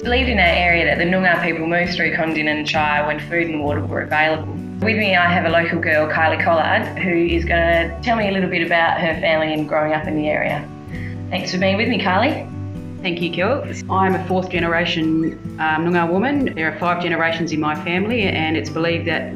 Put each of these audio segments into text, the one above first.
believed in our area that the Noongar people moved through Kondinin Shire when food and water were available. With me, I have a local girl, Kylie Collard, who is going to tell me a little bit about her family and growing up in the area. Thanks for being with me, Kylie. Thank you, Kel. I'm a fourth generation um, Noongar woman. There are five generations in my family, and it's believed that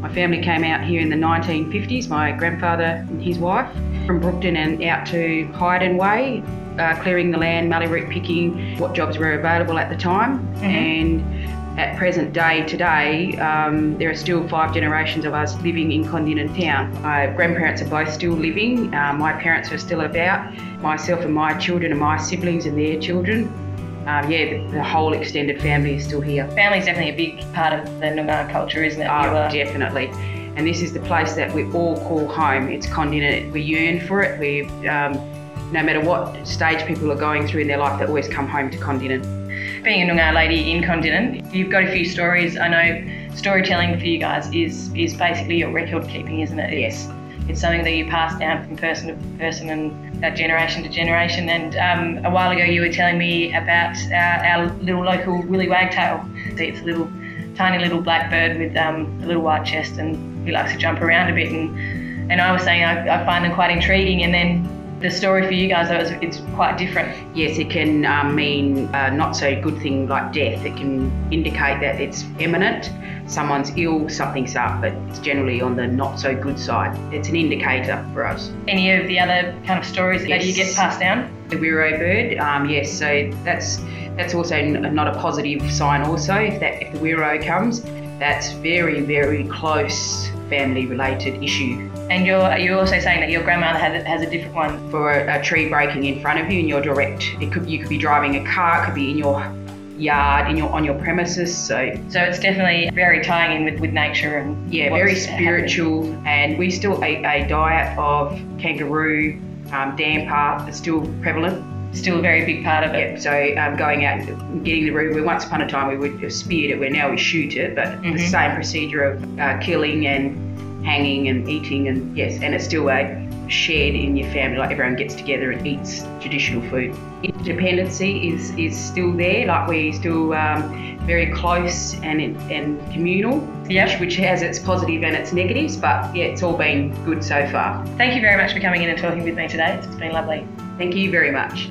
my family came out here in the 1950s, my grandfather and his wife, from Brookton and out to Hyden Way, uh, clearing the land, mallee root picking, what jobs were available at the time. Mm-hmm. And at present day today, um, there are still five generations of us living in Kondinin town. My grandparents are both still living. Uh, my parents are still about. Myself and my children and my siblings and their children. Um, yeah, the, the, whole extended family is still here. Family is definitely a big part of the Noongar culture, isn't it? Oh, definitely. And this is the place that we all call home. It's Kondinin. We yearn for it. We um, no matter what stage people are going through in their life, they always come home to Kondinin. Being a Noongar lady in Kondinin, you've got a few stories. I know storytelling for you guys is is basically your record keeping, isn't it? Yes. It's something that you pass down from person to person and uh, generation to generation. And um, a while ago, you were telling me about our, our little local Willy Wagtail. It's a little tiny little black bird with um, a little white chest, and he likes to jump around a bit. And and I was saying I, I find them quite intriguing. And then the story for you guys, though, it's quite different. Yes, it can um, mean a not so good thing like death. It can indicate that it's imminent, someone's ill, something's up, but it's generally on the not so good side. It's an indicator for us. Any of the other kind of stories yes. that you get passed down? The Wiro bird, um, yes, so that's that's also not a positive sign. Also, if that if the Wiro comes, that's very very close family related issue. And you're you're also saying that your grandmother has, has a different one for a, a, tree breaking in front of you and you're direct. It could you could be driving a car, it could be in your yard, in your on your premises. So so it's definitely very tying in with, with nature and yeah, very spiritual. And we still eat a diet of kangaroo, um, damper, is still prevalent still a very big part of it. Yep. So um, going out and getting the root, once upon a time we would have speared it, where now we shoot it, but mm-hmm. the same procedure of uh, killing and hanging and eating, and yes, and it's still a shared in your family, like everyone gets together and eats traditional food. Interdependency is, is still there, like we're still um, very close and, and communal, yep. which, which has its positive and its negatives, but yeah, it's all been good so far. Thank you very much for coming in and talking with me today. It's been lovely. Thank you very much.